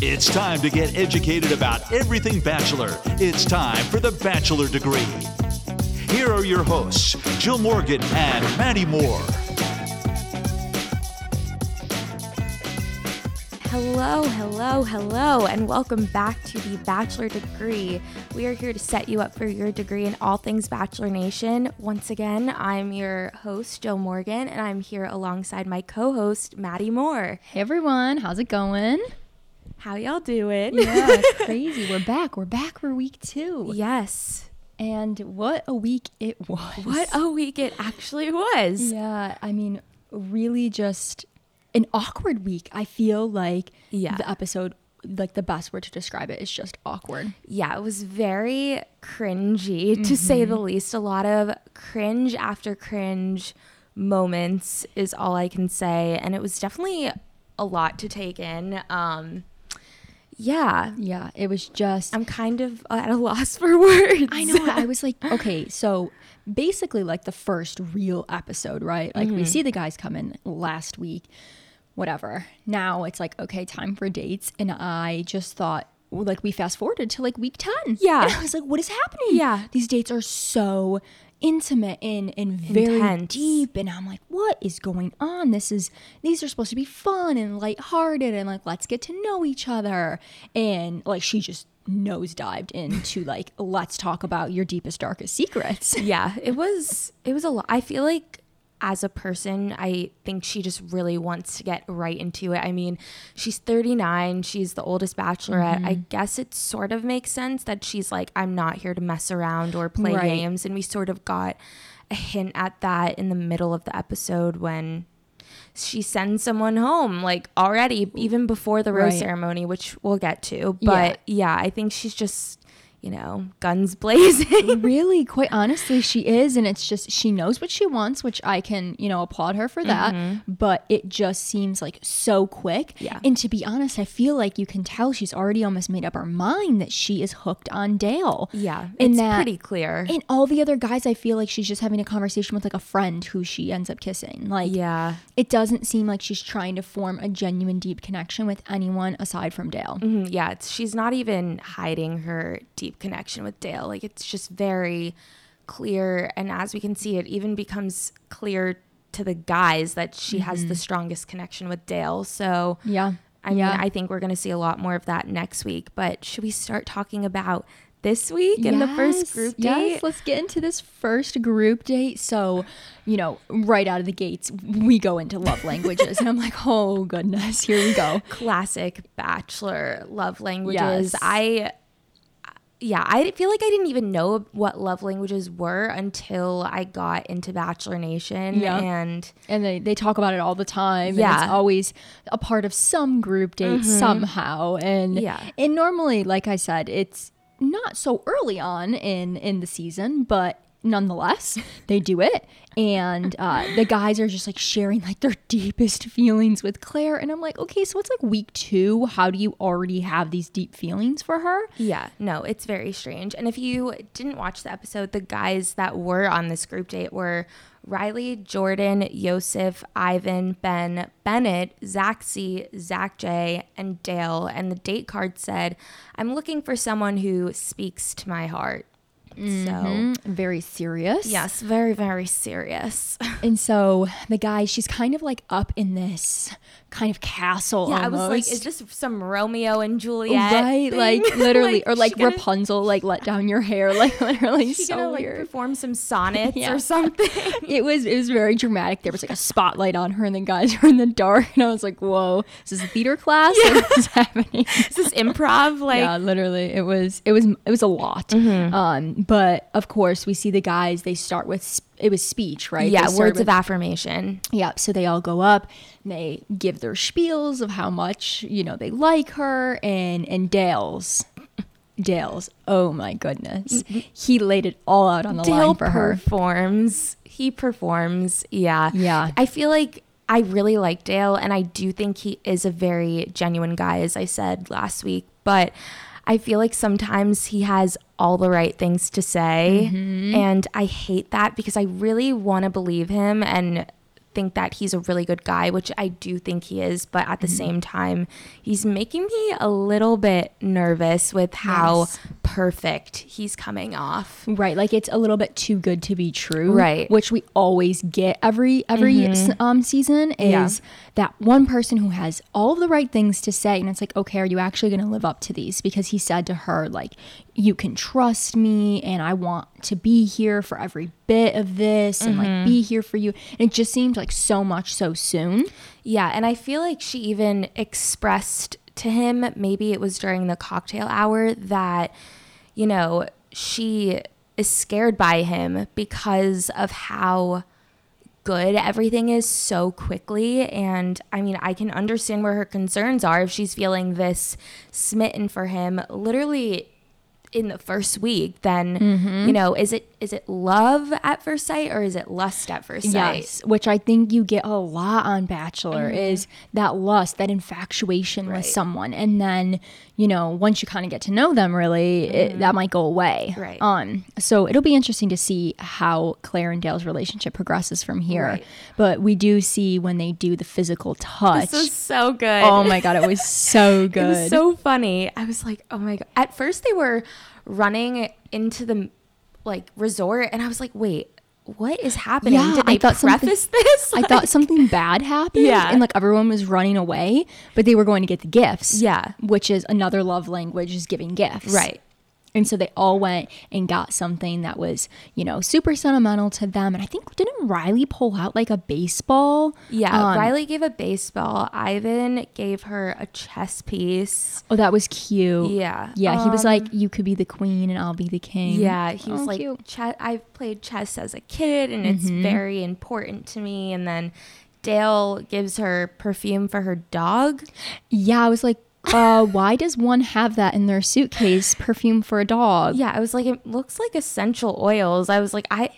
It's time to get educated about everything Bachelor. It's time for the Bachelor Degree. Here are your hosts, Jill Morgan and Maddie Moore. Hello, hello, hello, and welcome back to the Bachelor Degree. We are here to set you up for your degree in all things Bachelor Nation. Once again, I'm your host, Jill Morgan, and I'm here alongside my co host, Maddie Moore. Hey everyone, how's it going? How y'all doing? Yeah, it's crazy. We're back. We're back for week two. yes. And what a week it was. What a week it actually was. Yeah, I mean, really just an awkward week. I feel like Yeah. the episode, like the best word to describe it is just awkward. Yeah, it was very cringy to say the least. A lot of cringe after cringe moments is all I can say. And it was definitely a lot to take in. Um, yeah, Yeah, it was just. I'm kind of at a loss for words. I know. I was like, okay, so basically, like the first real episode, right? Like Mm-hmm. we see the guys come in last week, whatever. Now it's like, okay, time for dates, and I just thought. Like we fast forwarded to like week 10. Yeah. And I was like, what is happening? Yeah. These dates are so intimate and, and very Intense. deep. And I'm like, what is going on? This is, these are supposed to be fun and lighthearted and like, let's get to know each other. And like, she just nosedived into like, let's talk about your deepest, darkest secrets. yeah, it was it was a lot. I feel like as a person, I think she just really wants to get right into it. I mean, she's 39, she's the oldest bachelorette. I Mm-hmm. guess it sort of makes sense that she's like I'm not here to mess around or play Right. games and we sort of got a hint at that in the middle of the episode when she sends someone home like already even before the rose Right. ceremony which we'll get to Yeah. but yeah i think she's just you know guns blazing really, quite honestly, she is. And it's just, she knows what she wants, which I can, you know, applaud her for that. But it just seems like so quick. Mm-hmm. Yeah. And to be honest, I feel like you can tell she's already almost made up her mind that she is hooked on Dale. Yeah, And it's that- pretty clear. And all the other guys, I feel like she's just having a conversation with like a friend who she ends up kissing. Like, yeah, it doesn't seem like she's trying to form a genuine, deep connection with anyone aside from Dale. Mhm, yeah. It's, she's not even hiding her deep connection with Dale. Like it's just very clear, and as we can see, it even becomes clear to the guys that she has the mm-hmm. strongest connection with Dale. So Yeah. I mean, yeah. I think we're going to see a lot more of that next week. But should we start talking about this week in the first group date? Yes, let's get into this first group date. So, you know, right out of the gates, we go into love languages. and I'm like, oh, goodness, here we go. classic bachelor love languages. Yes. I yeah, I feel like I didn't even know what love languages were until I got into Bachelor Nation Yeah. and And they, they talk about it all the time. And Yeah. it's always a part of some group date mm-hmm. somehow. And, Yeah. and normally, like I said, it's not so early on in, in the season, but nonetheless, they do it. And uh, the guys are just like sharing like their deepest feelings with Clare. And I'm like, okay, so it's like week two. How do you already have these deep feelings for her? yeah, no, it's very strange. And if you didn't watch the episode, the guys that were on this group date were Riley, Jordan, Yosef, Ivan, Ben, Bennett, C, Zach J, and Dale. And the date card said, I'm looking for someone who speaks to my heart. So Mm, Very serious. Yes, very, very serious. And so the guy, she's kind of like up in this kind of castle. Yeah, I was like, almost. is this some Romeo and Juliet? right? thing? Like literally, or she like gonna- Rapunzel, like let down your hair, like literally She so gonna like perform some sonnets Yeah. or something. it was it was very dramatic. There was like a spotlight on her, and the guys were in the dark, and I was like, "Whoa, is this a theater class? Like, what's happening?" Is this improv? Like, yeah, literally, it was it was it was a lot. Mm-hmm. Um, but of course, we see the guys. They start with sp- it was speech, right? yeah, words with- of affirmation. Yeah, so they all go up, and they give their spiels of how much you know they like her, and and Dale's, Dale's. Oh my goodness, mm-hmm. he laid it all out on the Dale line for her. performs. He performs. Yeah. Yeah. I feel like I really like Dale, and I do think he is a very genuine guy, as I said last week. But I feel like sometimes he has all the right things to say, Mm-hmm. and I hate that because I really want to believe him and think that he's a really good guy, which I do think he is, but at the Mm-hmm. same time, he's making me a little bit nervous with how Yes. perfect he's coming off. Right, like it's a little bit too good to be true. Right. Mm-hmm. which we always get every every s- um season Yeah. is that one person who has all of the right things to say, and it's like, okay, are you actually going to live up to these? Because he said to her like, you can trust me, and I want to be here for every bit of this, and Mm-hmm. like be here for you. And it just seemed like so much so soon. Yeah, and I feel like she even expressed to him, maybe it was during the cocktail hour, that, you know, she is scared by him because of how good everything is so quickly. And I mean, I can understand where her concerns are if she's feeling this smitten for him literally in the first week then Mm-hmm. you know is it is it love at first sight or is it lust at first sight Yes, which I think you get a lot on Bachelor is that lust, that infatuation Mm-hmm. Right. with someone, and then you know once you kind of get to know them, really, it, that might go away. Mm-hmm. Right. Um. So it'll be interesting to see how Clare and Dale's relationship progresses from here. Right. But we do see when they do the physical touch. this was so good oh my god, it was so good. It was so funny. I was like, oh my god. At first, they were running into the like resort, and I was like, wait, what is happening? Yeah, Did I they thought preface this? I thought something bad happened. Yeah. And like everyone was running away, but they were going to get the gifts. Yeah. Which is another love language is giving gifts. right. And so they all went and got something that was, you know, super sentimental to them. And I think didn't Riley pull out like a baseball? Yeah, Um, Riley gave a baseball. Ivan gave her a chess piece. Oh, that was cute. Yeah. Yeah. He was Um, like, "You could be the queen, and I'll be the king." Yeah, he was Oh, like. I've played chess as a kid, and it's Mm-hmm. very important to me. And then Dale gives her perfume for her dog. Yeah. I was like, uh, why does one have that in their suitcase? Perfume for a dog. Yeah, I was like, it looks like essential oils. I was like, I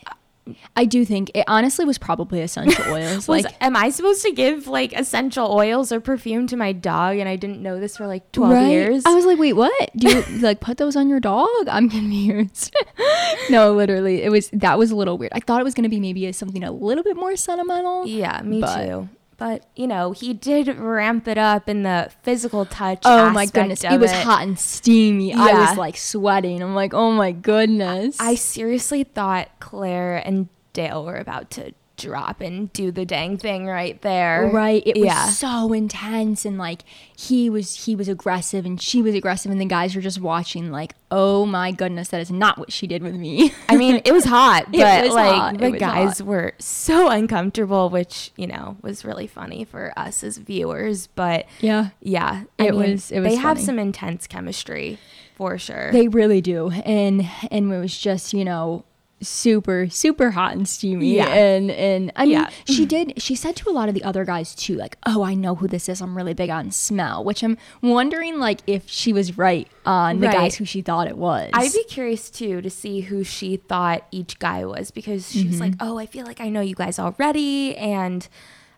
I do think it honestly was probably essential oils. was, like, am I supposed to give like essential oils or perfume to my dog? And I didn't know this for like twelve years. I was like, wait, what? Do you like put those on your dog? I'm confused. no, literally, it was that was a little weird. I thought it was gonna be maybe something a little bit more sentimental. yeah, me too. But you know, he did ramp it up in the physical touch. Oh my goodness, it was hot and steamy. I was like sweating. I'm like, oh my goodness. I seriously thought Clare and Dale were about to drop and do the dang thing right there. Right. It was so intense and like he was he was aggressive and she was aggressive and the guys were just watching like, oh my goodness, that is not what she did with me. I mean, it was hot, but was like hot. The guys hot. were so uncomfortable, which you know was really funny for us as viewers. But yeah. yeah, I It mean, was- it was they have some intense chemistry for sure. They really do. And and it was just, you know, super super hot and steamy Yeah. and and I mean Yeah. she did she said to a lot of the other guys too like oh I know who this is I'm really big on smell which I'm wondering like if she was right on the Right. guys who she thought it was I'd be curious too to see who she thought each guy was because she was like, Mm-hmm. "Oh, I feel like I know you guys already," and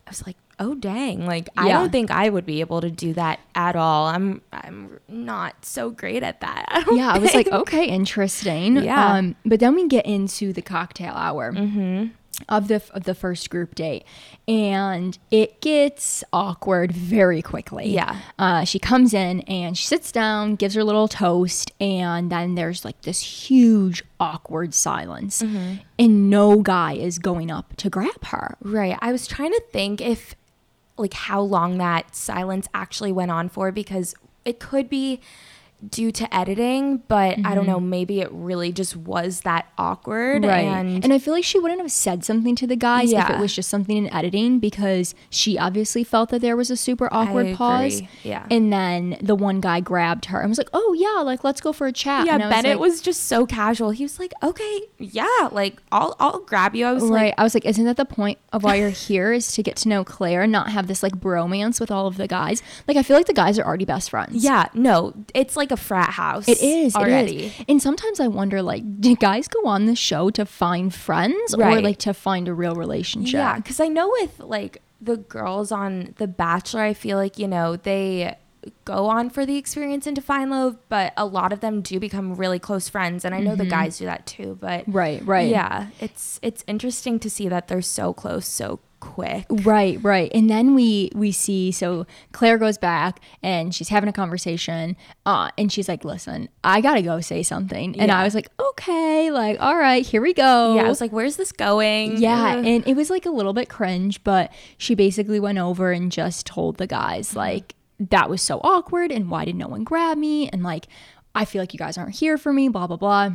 I was like, "Oh, dang! Like I don't think I would be able to do that at all. I'm I'm not so great at that." I yeah I was like okay interesting Yeah. um but then we get into the cocktail hour of the of the first group date and it gets awkward very quickly Yeah. uh, she comes in and she sits down gives her little toast and then there's like this huge awkward silence and no guy is going up to grab her Right. I was trying to think if like how long that silence actually went on for because it could be due to editing, but I don't know, mm-hmm. maybe it really just was that awkward and, and I feel like she wouldn't have said something to the guys if it was just something in editing because she obviously felt that there was a super awkward pause. Yeah. And then the one guy grabbed her and was like, "Oh yeah, like let's go for a chat." yeah, and I was Bennett like, was just so casual. He was like, "Okay, yeah, like I'll I'll grab you." I was Right. like, I was like, isn't that the point of why you're here is to get to know Clare and not have this like bromance with all of the guys? Like I feel like the guys are already best friends. "Yeah, no, it's like a frat house." It is already. It is. And sometimes I wonder, like, do guys go on the show to find friends or like to find a real relationship? Yeah, because I know with like the girls on The Bachelor, I feel like you know they go on for the experience into find Love, but a lot of them do become really close friends, and I know the mm-hmm. guys do that too. But Right, right. yeah, it's it's interesting to see that they're so close so quick. Right, right. And then we we see so Clare goes back and she's having a conversation uh and she's like, "Listen, I got to go say something." And I was like, "Okay, like all right, here we go." Yeah, I was like, "Where's this going?" Yeah, Ugh. and it was like a little bit cringe, but she basically went over and just told the Mm-hmm. guys like that was so awkward and why did no one grab me and like I feel like you guys aren't here for me, blah blah blah.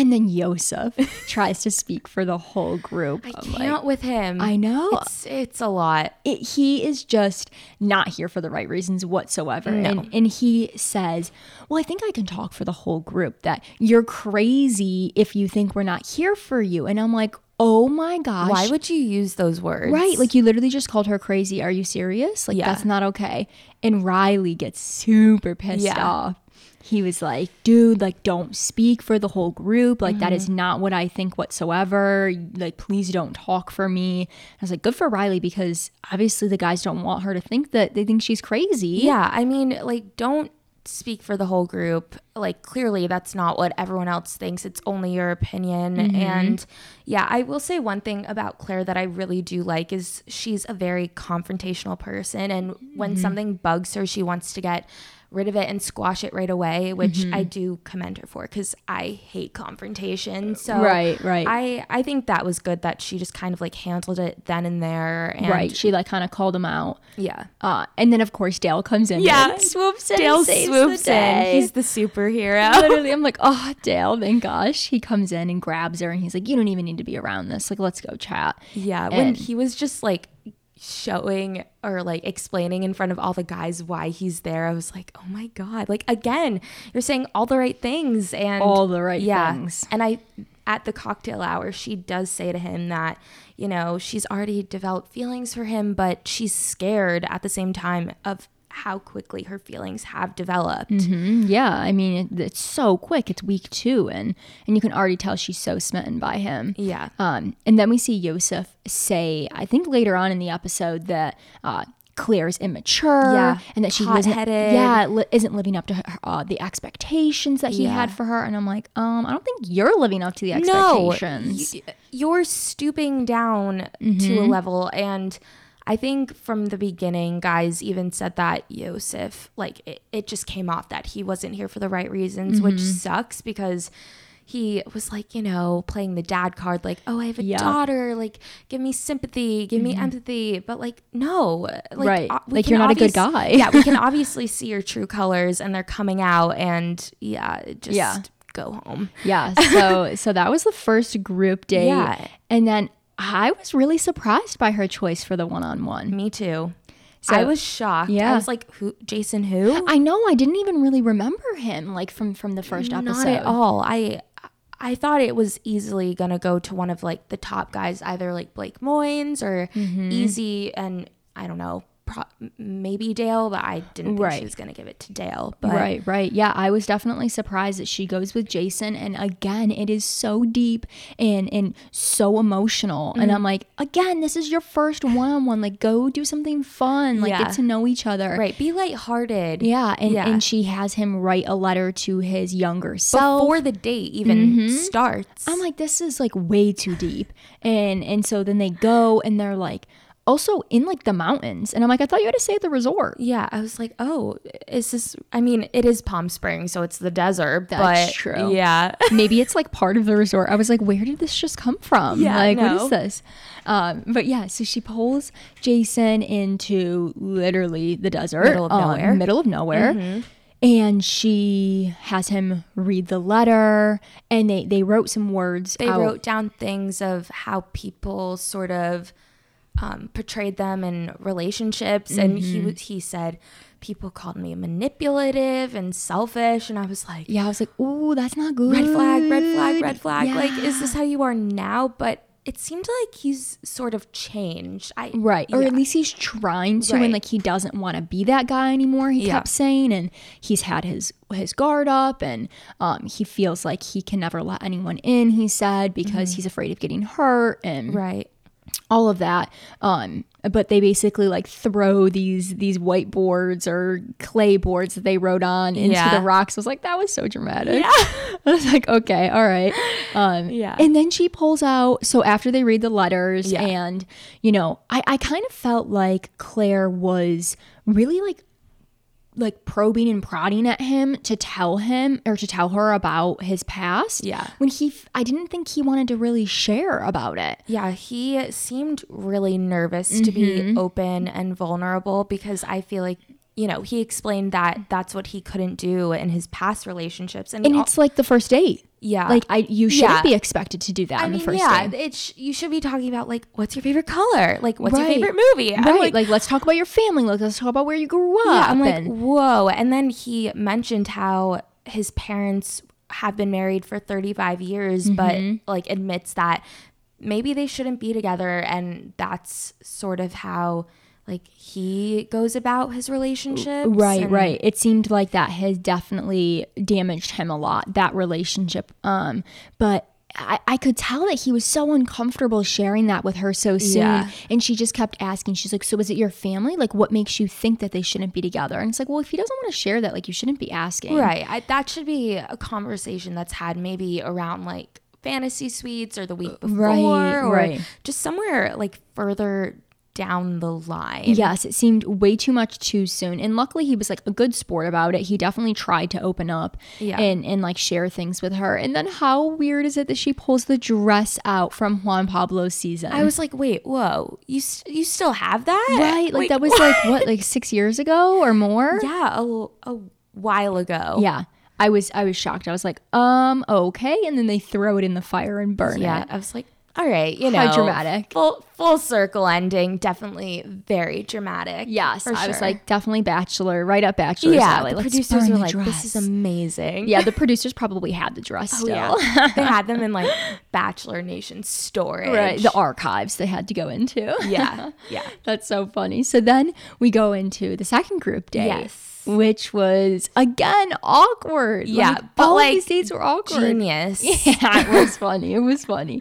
And then Yosef tries to speak for the whole group. I I'm can't with him. I know. It's it's a lot. it, he is just not here for the right reasons whatsoever. And, and he says, Well, I think I can talk for the whole group that you're crazy if you think we're not here for you. And I'm like, Oh my gosh. Why would you use those words? Right. Like you literally just called her crazy. Are you serious? Like Yeah. that's not okay. And Riley gets super pissed Yeah. off. He was like, dude, like don't speak for the whole group. Like that is Mm-hmm. not what I think whatsoever. Like please don't talk for me. I was like, good for Riley because obviously the guys don't want her to think that they think she's crazy. Yeah, I mean, like, don't speak for the whole group. Like, clearly, that's not what everyone else thinks. It's only your opinion. Mm-hmm. And yeah, I will say one thing about Clare that I really do like is she's a very confrontational person. And when Mm-hmm. something bugs her, she wants to get rid of it and squash it right away, which Mm-hmm. I do commend her for because I hate confrontation. So Right, right. I, I think that was good that she just kind of like handled it then and there. And Right. She like kind of called him out. Yeah. Uh, and then of course Dale comes in. Yeah, and swoops in. Dale saves swoops the day. in. He's the superhero. Literally, I'm like, oh, Dale, thank gosh. He comes in and grabs her and he's like, you don't even need to be around this. Like, let's go chat. Yeah, when And- he was just like showing or like explaining in front of all the guys why he's there, I was like, oh my god! Like again, you're saying all the right things and All the right yeah. things. And I, at the cocktail hour, she does say to him that you know she's already developed feelings for him, but she's scared at the same time of how quickly her feelings have developed. Mm, Yeah, I mean, it, it's so quick. It's week two, and and you can already tell she's so smitten by him. Yeah. Um, and then we see Yosef say, I think later on in the episode that uh, Clare is immature, Yeah, and that she hot-headed. yeah, li- isn't living up to her, uh, the expectations that he Yeah. had for her. And I'm like, um, I don't think you're living up to the no, expectations. y- you're stooping down to Mm-hmm. a level and I think from the beginning, guys even said that Yosef, like it, it just came off that he wasn't here for the right reasons, which Mm-hmm. sucks because he was like, you know, playing the dad card, like, oh, I have a Yeah. Mm-hmm. daughter, like, give me sympathy, give me empathy. But like, no, like, Right. o- Like, you're not a good guy. yeah, we can obviously see your true colors and they're coming out, and yeah, just Yeah. go home. Yeah. So so that was the first group date. Yeah. And then I was really surprised by her choice for the one on one. Me too. So- I was shocked. Yeah. I was like, "Who? Jason? Who?" I know I didn't even really remember him like from from the first episode. Not at all. I I thought it was easily gonna go to one of like the top guys, either like Blake Moynes or Mm-hmm. Eazy, and I don't know, pro- maybe Dale, but I didn't think Right. she was gonna give it to Dale. But Right, right. Yeah, I was definitely surprised that she goes with Jason and again, it is so deep and and so emotional. Mm-hmm. And I'm like, again, this is your first one-on-one. Like go do something fun, like Yeah. get to know each other. right, be lighthearted. Yeah, and, Yeah. and she has him write a letter to his younger self. Before the date even starts. I'm like, this is like way too deep. And and so then they go and they're like also in like the mountains. And I'm like, I thought you had to stay at the resort. yeah, I was like, oh, is this? I mean, it is Palm Springs, so it's the desert. That's but true. Yeah, Maybe it's like part of the resort. I was like, where did this just come from? Yeah, like, no. is this? Um, but yeah, so she pulls Jason into literally the desert, Middle of um, nowhere. Mm-hmm. middle of nowhere. And she has him read the letter, and they, they wrote some words. they out. wrote down things of how people sort of um, portrayed them in relationships, and he Mm-hmm. w- he said people called me manipulative and selfish, and I was like, Yeah, I was like, ooh, that's not good. red flag, red flag, red flag. Like, is this how you are now? But it seemed like he's sort of changed. I Right. Or at least he's trying to Right. and like he doesn't want to be that guy anymore, he Yeah. kept saying. And he's had his his guard up and um he feels like he can never let anyone in, he said, because he's afraid of getting hurt. And right. All of that. Um, but they basically like throw these these whiteboards or clay boards that they wrote on into Yeah. the rocks. I was like, that was so dramatic. I was like, okay, all right. Um, Yeah. And then she pulls out. So after they read the letters, Yeah. and you know, I I kind of felt like Clare was really like like probing and prodding at him to tell him or to tell her about his past. Yeah. When he, f- I didn't think he wanted to really share about it. Yeah, he seemed really nervous to Mm-hmm. be open and vulnerable because I feel like, you know, he explained that that's what he couldn't do in his past relationships. And, And it's like the first date. yeah. Like I, you shouldn't Yeah. be expected to do that I on mean, the first yeah, date. it sh- you should be talking about like, what's your favorite color? Like, what's your favorite movie? I'm Right, like, like, let's talk about your family. Like let's talk about where you grew up. yeah, I'm like, and- whoa. And then he mentioned how his parents have been married for 35 years, but Mm-hmm. like admits that maybe they shouldn't be together. And that's sort of how like he goes about his relationships. Right, and- right. It seemed like that has definitely damaged him a lot, that relationship. Um, but I, I could tell that he was so uncomfortable sharing that with her so soon. Yeah. And she just kept asking, she's like, So is it your family? Like, what makes you think that they shouldn't be together? And it's like, Well, if he doesn't want to share that, like, you shouldn't be asking. Right. I, that should be a conversation that's had maybe around like fantasy suites or the week before Right, or right. just somewhere like further down the line. Yes, it seemed way too much too soon. And luckily he was like a good sport about it. He definitely tried to open up Yeah. and and like share things with her. And then how weird is it that she pulls the dress out from Juan Pablo's season? I was like, wait, whoa, you you still have that? right, like that was like what, like 6 years ago or more? yeah, a, a while ago. Yeah. I was I was shocked. I was like, "Um, okay." And then they throw it in the fire and burn Yeah, it. I was like, all right, you know, How dramatic. Full full circle ending, definitely very dramatic. Yes, I was like definitely Bachelor, right up Bachelor's yeah. alley. The producers were the like, this is amazing. Yeah, the producers probably had the dress Oh, still. yeah. they had them in like Bachelor Nation storage. Right, the archives they had to go into. yeah, yeah. That's so funny. So then we go into the second group date. Yes. Which was again awkward. Yeah, Like, but, all like, of these dates were awkward. Genius. Yeah, it was funny. It was funny.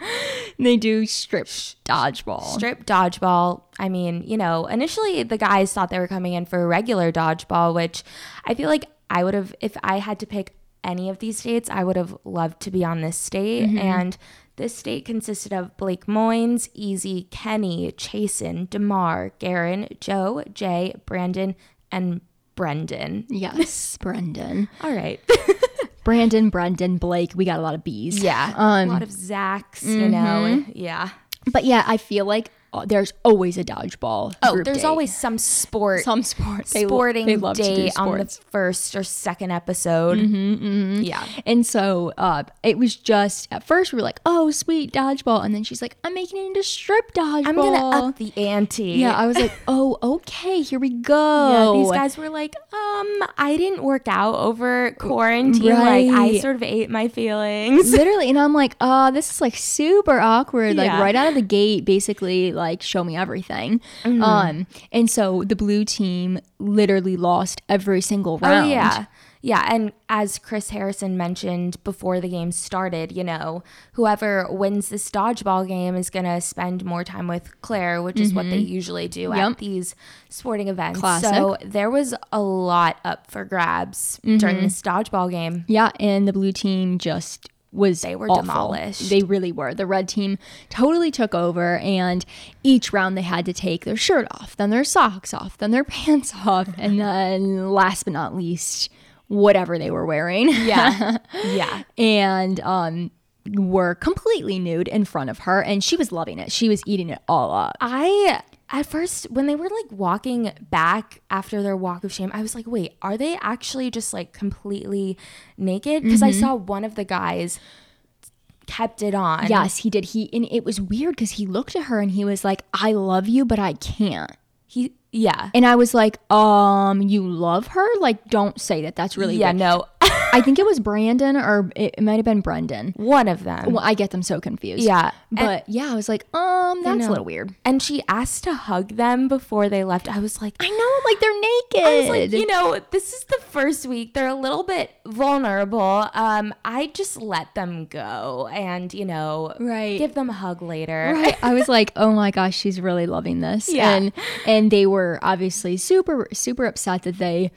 And they do strip dodgeball. Strip dodgeball. I mean, you know, initially the guys thought they were coming in for a regular dodgeball, which I feel like I would have, if I had to pick any of these dates, I would have loved to be on this date. Mm-hmm. And this date consisted of Blake Moynes, Eazy, Kenny, Chasen, DeMar, Garin, Joe, Jay, Brandon, and Brendan. Yes, Brendan. All right. Brandon, Brendan, Blake. We got a lot of B's. Yeah. Um, a lot of Zachs, you know. Yeah. but yeah, I feel like uh, there's always a dodgeball. Oh, group there's date. always some sport some sport. They, sporting they love date on the first or second episode. Mm-hmm, Yeah. And so uh, it was just at first we were like, oh, sweet dodgeball, and then she's like, I'm making it into strip dodgeball. I'm gonna up the ante. Yeah, I was like, oh, okay, here we go. Yeah, these guys were like, um, I didn't work out over quarantine. Like I sort of ate my feelings. Literally, and I'm like, uh, this is like super awkward. Like Yeah. right out of the gate, basically, like show me everything. Mm-hmm. Um, and so the blue team literally lost every single round. Oh yeah. Yeah, and as Chris Harrison mentioned before the game started, you know, whoever wins this dodgeball game is going to spend more time with Clare, which is what they usually do Mm-hmm. Yep. at these sporting events. Classic. So there was a lot up for grabs Mm-hmm. during this dodgeball game. Yeah, and the blue team just was They were awful. demolished. They really were. The red team totally took over and each round they had to take their shirt off, then their socks off, then their pants off, and then last but not least, whatever they were wearing. Yeah. yeah. and um were completely nude in front of her and she was loving it. She was eating it all up. I at first when they were like walking back after their walk of shame, I was like, wait, are they actually just like completely naked? Because I saw one of the guys kept it on. Yes, he did. He and it was weird because he looked at her and he was like, "I love you, but I can't." He yeah. And I was like, "Um, you love her? Like, don't say that. That's really yeah, weird." no. I think it was Brandon or it, might have been Brendan. One of them. Well, I get them so confused. Yeah. But yeah, I was like, um, that's a little weird. And she asked to hug them before they left. I was like, I know, like they're naked. I was like, you know, this is the first week. They're a little bit vulnerable. Um, I just let them go and, you know, Right. give them a hug later. Right. I was like, oh my gosh, she's really loving this. Yeah. And and they were obviously super super upset that they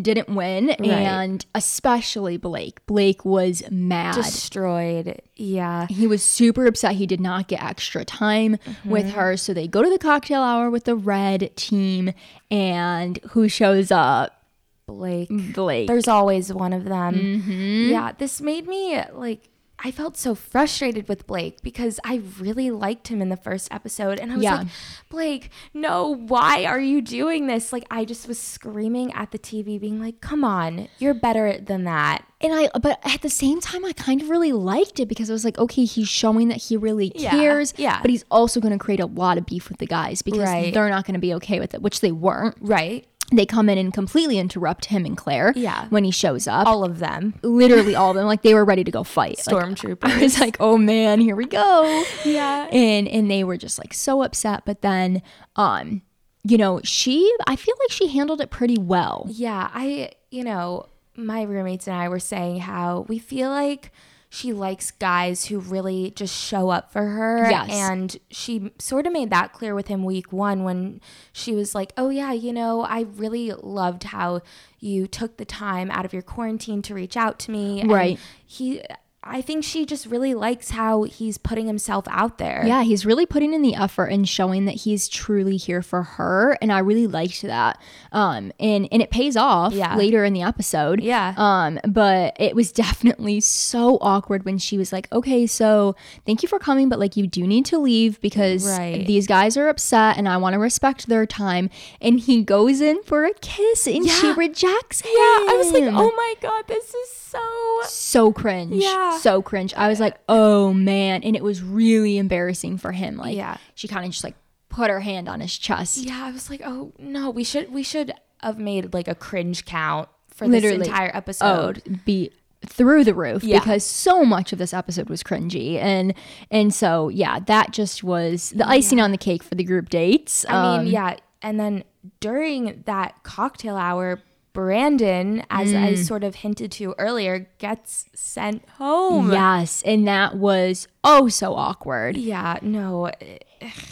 didn't win. And especially Blake. Blake was mad. Destroyed. Yeah. he was super upset he did not get extra time with her. So they go to the cocktail hour with the red team and who shows up? Blake. Blake. There's always one of them. Mm-hmm. Yeah, this made me like I felt so frustrated with Blake because I really liked him in the first episode and I was Yeah. like, "Blake, no, why are you doing this?" Like I just was screaming at the TV being like, "Come on, you're better than that." And I, but at the same time, I kind of really liked it because I was like, okay, he's showing that he really Yeah, cares. yeah. But he's also going to create a lot of beef with the guys because Right. they're not going to be okay with it, which they weren't. Right? They come in and completely interrupt him and Clare. Yeah. When he shows up, All of them. literally all of them, like they were ready to go fight. Like, I was like, oh man, here we go. Yeah. And and they were just like so upset. But then, um, you know, she, I feel like she handled it pretty well. Yeah, I, you know, my roommates and I were saying how we feel like she likes guys who really just show up for her. Yes. And she sort of made that clear with him week one when she was like, oh, yeah, you know, I really loved how you took the time out of your quarantine to reach out to me. And Right. he, I think she just really likes how he's putting himself out there. Yeah, he's really putting in the effort and showing that he's truly here for her, and I really liked that. Um, and and it pays off Yeah. later in the episode. Yeah. Um, but it was definitely so awkward when she was like, "Okay, so thank you for coming, but like you do need to leave because Right. these guys are upset, and I want to respect their time." And he goes in for a kiss, and she rejects him. Yeah, I was like, oh my God, this is so. So cringe. Yeah. So cringe. I was like, oh man. And it was really embarrassing for him. Like Yeah. she kind of just like put her hand on his chest. Yeah, I was like, oh no, we should we should have made like a cringe count for Literally. this entire Oh, episode. be through the roof Yeah. because so much of this episode was cringy and and so yeah that just was the icing on the cake for the group dates I Um, mean, yeah, and then during that cocktail hour, Brandon, as I Mm. sort of hinted to earlier, gets sent home. yes and that was oh so awkward Yeah, no.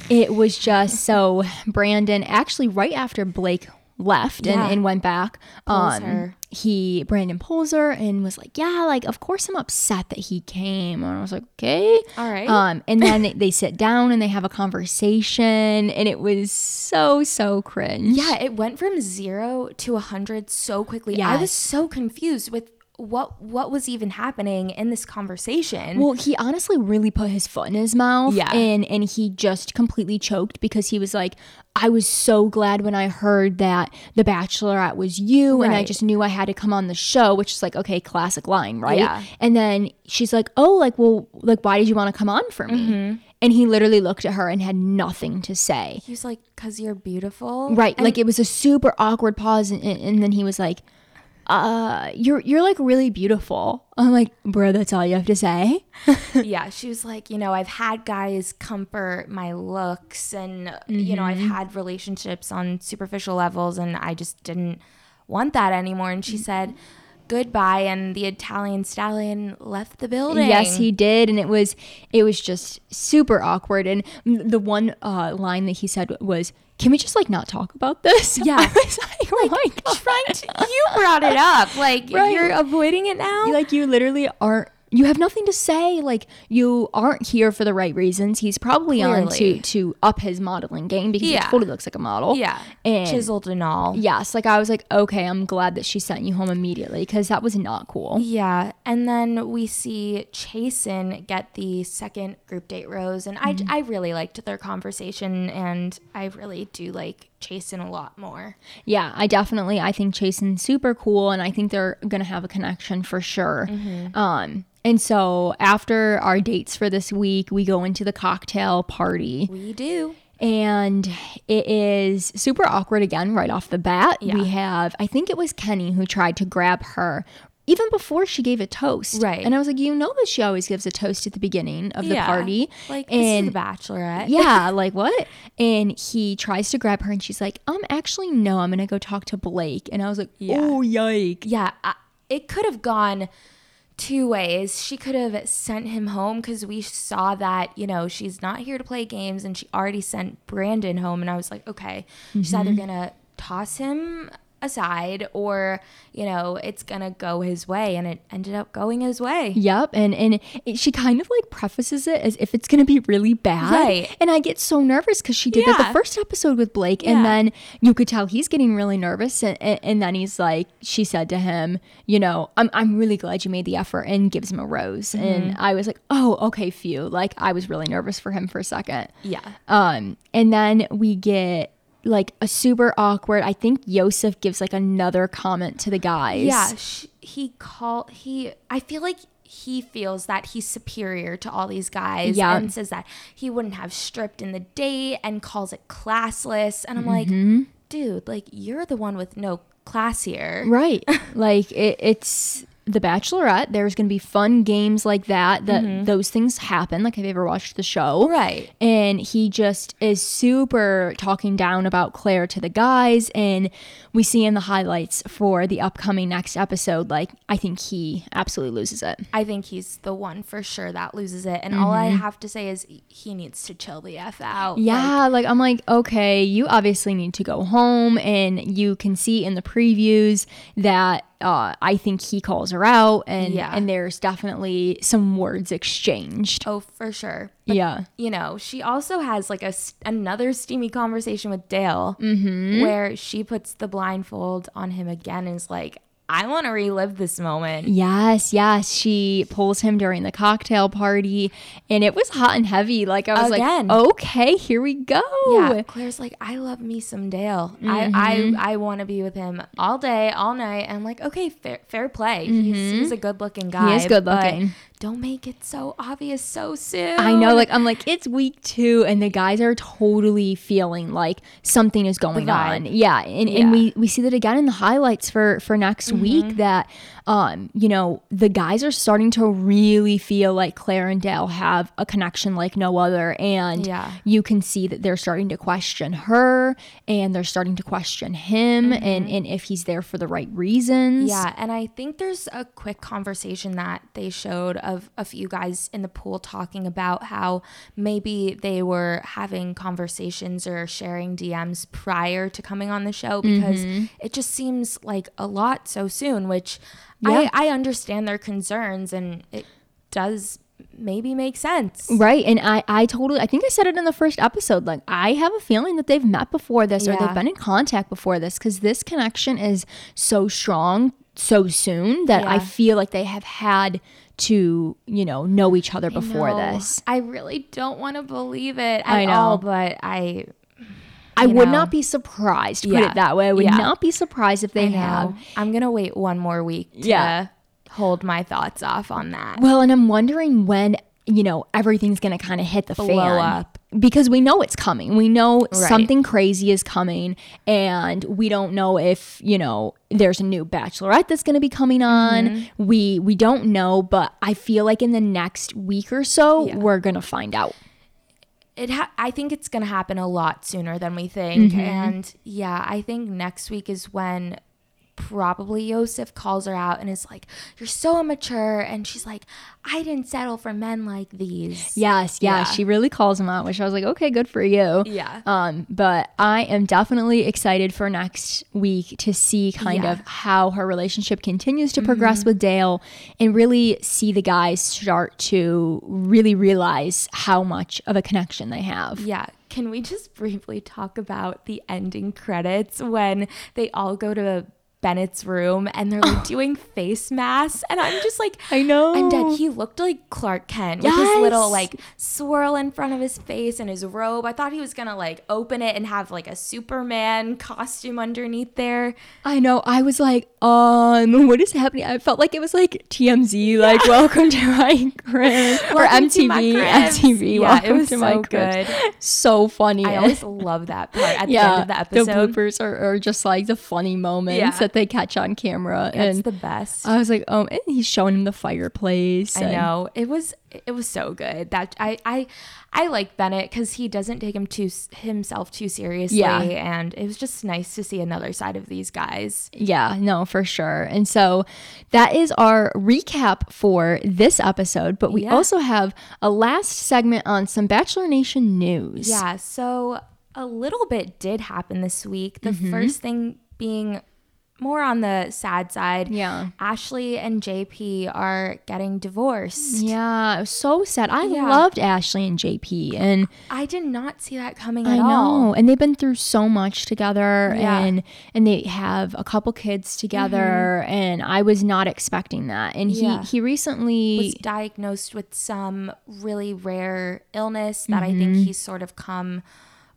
it was just so brandon actually right after blake left Yeah. and, and went back um he brandon pulls her and was like yeah like of course i'm upset that he came and i was like okay All right. um and then they, they sit down and they have a conversation and it was so so cringe Yeah, it went from zero to a hundred so quickly. Yeah, I was so confused with what what was even happening in this conversation. Well, he honestly really put his foot in his mouth. Yeah. And and he just completely choked because he was like, I was so glad when I heard that the Bachelorette was you and I just knew I had to come on the show, which is like, okay, classic line, right? Yeah. And then she's like, Oh, like, well, like why did you want to come on for me? Mm-hmm. And he literally looked at her and had nothing to say. he was like, "Cause you're beautiful." Right. And like it was a super awkward pause and, and then he was like, uh, you're you're like really beautiful. I'm like, bro, that's all you have to say. yeah, she was like, you know, I've had guys comfort my looks and, you know, I've Mm-hmm. had relationships on superficial levels and I just didn't want that anymore. And she Mm-hmm. said goodbye and the Italian stallion left the building. Yes, he did, and it was it was just super awkward. And the one uh, line that he said was, "Can we just like not talk about this?" Yeah. I was like, "Oh my god!" trying to, you brought it up. Like, Right. you're avoiding it now? like you literally aren't. You have nothing to say. Like you aren't here for the right reasons. He's probably on to to up his modeling game because Yeah. he totally looks like a model. yeah. and Chiseled and all. yes, like I was like, okay, I'm glad that she sent you home immediately because that was not cool. Yeah, and then we see Chasen get the second group date rose, and Mm-hmm. I, I really liked their conversation, and I really do like Chasen a lot more. Yeah, I definitely I think Chasen's super cool and I think they're gonna have a connection for sure. Um and so after our dates for this week, we go into the cocktail party We do. and it is super awkward again right off the bat. Yeah. We have I think it was Kenny who tried to grab her even before she gave a toast. Right. And I was like, you know that she always gives a toast at the beginning of the Yeah. party. Like and the Bachelorette. yeah, like what? And he tries to grab her and she's like, um, actually, no, I'm going to go talk to Blake. And I was like, Yeah. oh, yike. yeah, I, it could have gone two ways. She could have sent him home because we saw that, you know, she's not here to play games and she already sent Brandon home. And I was like, okay, she's either going to toss him aside or, you know, it's to go his way. And it ended up going his way. Yep, and and it, she kind of like prefaces it as if it's gonna be really bad, Right. And I get so nervous because she did that the first episode with Blake, Yeah. and then you could tell he's getting really nervous, and, and, and then he's like, she said to him, you know, I'm I'm really glad you made the effort, and gives him a rose, and I was like, oh, okay, phew, like I was really nervous for him for a second, Yeah. um, and then we get. Like a super awkward. I think Yosef gives like another comment to the guys. Yeah, sh- he call he. I feel like he feels that he's superior to all these guys, Yeah. and says that he wouldn't have stripped in the date, and calls it classless. And I'm like, Mm-hmm. dude, like you're the one with no class here. Right. like it, it's the Bachelorette. There's going to be fun games like that. That those things happen. Like, have you ever watched the show? Mm-hmm. Right. And he just is super talking down about Clare to the guys, and we see in the highlights for the upcoming next episode. Like, I think he absolutely loses it. I think he's the one for sure that loses it. And all I have to say is he needs to chill the f out. Like, Yeah, like, I'm like, okay, you obviously need to go home, and you can see in the previews that uh, I think he calls her out, and Yeah. and there's definitely some words exchanged. oh, for sure. yeah, you know, she also has like a another steamy conversation with Dale, Mm-hmm. where she puts the blindfold on him again and is like, "I want to relive this moment." yes, yes. She pulls him during the cocktail party, and it was hot and heavy. Like I was Again. like, okay, here we go. Yeah, Clare's like, "I love me some Dale. I I, mm-hmm. I want to be with him all day, all night." And I'm like, "Okay, fair fair play. He's, mm-hmm. he's a good looking guy. He is good looking. Don't make it so obvious so soon." I know, like I'm like it's week two, and the guys are totally feeling like something is going on. Yeah, and, Yeah. and we we see that again in the highlights for for next week that um you know the guys are starting to really feel like Clare and Dale have a connection like no other, and Yeah. you can see that they're starting to question her, and they're starting to question him, and and if he's there for the right reasons. Yeah, and I think there's a quick conversation that they showed of a few guys in the pool talking about how maybe they were having conversations or sharing DMs prior to coming on the show because mm-hmm. it just seems like a lot so soon, which Yeah. I, I understand their concerns and it does maybe make sense. Right. And I, I totally, I think I said it in the first episode. Like, I have a feeling that they've met before this or they've been in contact before this because this connection is so strong so soon that I feel like they have had to, you know, know each other before No, this. I really don't want to believe it at I know. all, but I I would know. not be surprised, put Yeah. it that way. I would Yeah. not be surprised if they I have. I'm gonna wait one more week to Yeah. hold my thoughts off on that. Well, and I'm wondering when, you know, everything's going to kind of hit the Blow fan. up. Because we know it's coming. We know Right. something crazy is coming. And we don't know if, you know, there's a new bachelorette that's going to be coming on. Mm-hmm. We we don't know, but I feel like in the next week or so, Yeah. we're going to find out. It ha- I think it's gonna happen a lot sooner than we think, Mm-hmm. and yeah, I think next week is when probably Yosef calls her out and is like, "You're so immature," and she's like, "I didn't settle for men like these." Yes, yeah, Yeah. she really calls him out, which I was like, okay, good for you. Yeah. Um, but I am definitely excited for next week to see kind Yeah. of how her relationship continues to progress with Dale and really see the guys start to really realize how much of a connection they have. Yeah. Can we just briefly talk about the ending credits when they all go to Bennett's room and they're like doing face masks? And I'm just like, I know. I'm dead. He looked like Clark Kent with his little like swirl in front of his face and his robe. I thought he was gonna like open it and have like a Superman costume underneath there. I know. I was like, um, what is happening? I felt like it was like TMZ, like welcome to my crib or to my MTV. MTV. Yeah, welcome it was to my so cribs. good. So funny. I always love that part at the end of the episode. The bloopers are, are just like the funny moments Yeah. That they catch on camera. It's and the best. I was like, oh, and he's showing him the fireplace. I know it was it was so good that I I I like Bennett because he doesn't take him too himself too seriously, Yeah. and it was just nice to see another side of these guys. Yeah, no, for sure. And so that is our recap for this episode. But we Yeah. also have a last segment on some Bachelor Nation news. Yeah, so a little bit did happen this week. The Mm-hmm. first thing being more on the sad side. Yeah. Ashley and JP are getting divorced. Yeah, so sad. I Yeah. loved Ashley and JP, and I did not see that coming I at know, all. and they've been through so much together, Yeah. and and they have a couple kids together, and I was not expecting that. And he Yeah. he recently was diagnosed with some really rare illness that I think Mm-hmm. he's sort of come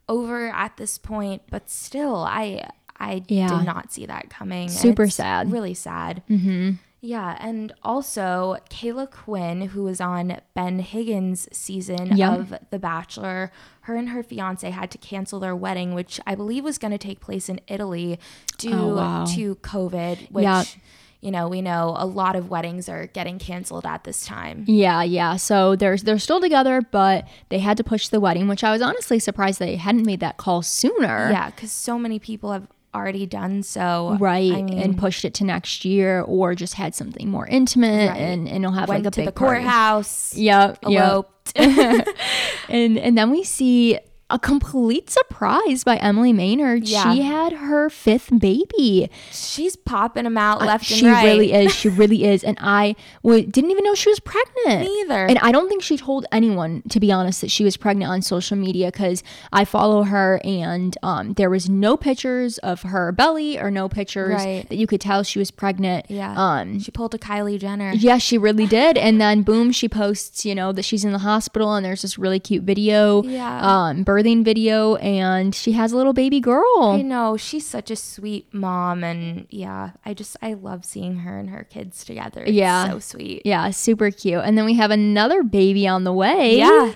over at this point, but still, I I Yeah. did not see that coming. Super it's sad. Really sad. Mm-hmm. Yeah, and also Caila Quinn, who was on Ben Higgins' season Yeah. of The Bachelor, her and her fiance had to cancel their wedding, which I believe was going to take place in Italy due Oh, wow. to COVID, which Yeah. you know, we know a lot of weddings are getting canceled at this time. Yeah, yeah. So they're they're still together, but they had to push the wedding, which I was honestly surprised they hadn't made that call sooner. Yeah, because so many people have already done so. Right, I mean, and pushed it to next year, or just had something more intimate, Right. and and it'll have went like a to big the courthouse. Yep, yep. Eloped. And and then we see a complete surprise by Emily Maynard. Yeah. She had her fifth baby. She's popping them out left and right. she really is. She really is. And I w- didn't even know she was pregnant. Me either. And I don't think she told anyone, to be honest, that she was pregnant on social media because I follow her and um, there was no pictures of her belly or no pictures Right. that you could tell she was pregnant. Yeah. Um, she pulled a Kylie Jenner. yeah, she really did. And then boom, she posts, you know, that she's in the hospital and there's this really cute video, Yeah. um, birthing video, and she has a little baby girl. I know she's such a sweet mom, and yeah, I just I love seeing her and her kids together. It's Yeah. so sweet. Yeah, super cute. And then we have another baby on the way. Yeah,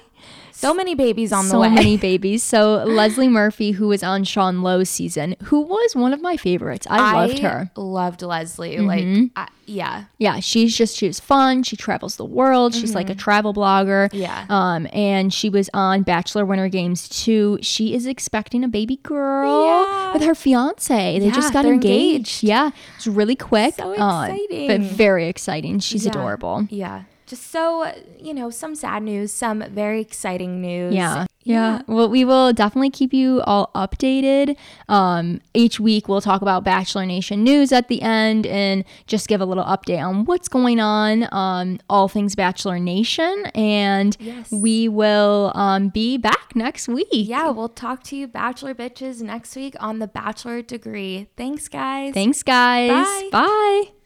so many babies on the so way. many babies. So Lesley Murphy, who was on Sean Lowe's season, who was one of my favorites. I, loved her. Mm-hmm. Loved Lesley. Like, I, yeah, Yeah, she's just she's fun. She travels the world. She's like a travel blogger. Mm-hmm. Yeah. Um, and she was on Bachelor Winter Games too. She is expecting a baby girl Yeah. with her fiance. They Yeah, just got engaged. engaged. Yeah, it's really quick. So uh, but very exciting. She's Yeah. adorable. Yeah. Just so, you know, some sad news, some very exciting news. Yeah. Yeah. Well, we will definitely keep you all updated. Um, each week we'll talk about Bachelor Nation news at the end and just give a little update on what's going on, um, all things Bachelor Nation. And Yes. we will um, be back next week. Yeah, we'll talk to you, Bachelor Bitches, next week on The Bachelor Degree. Thanks, guys. Thanks, guys. Bye. Bye.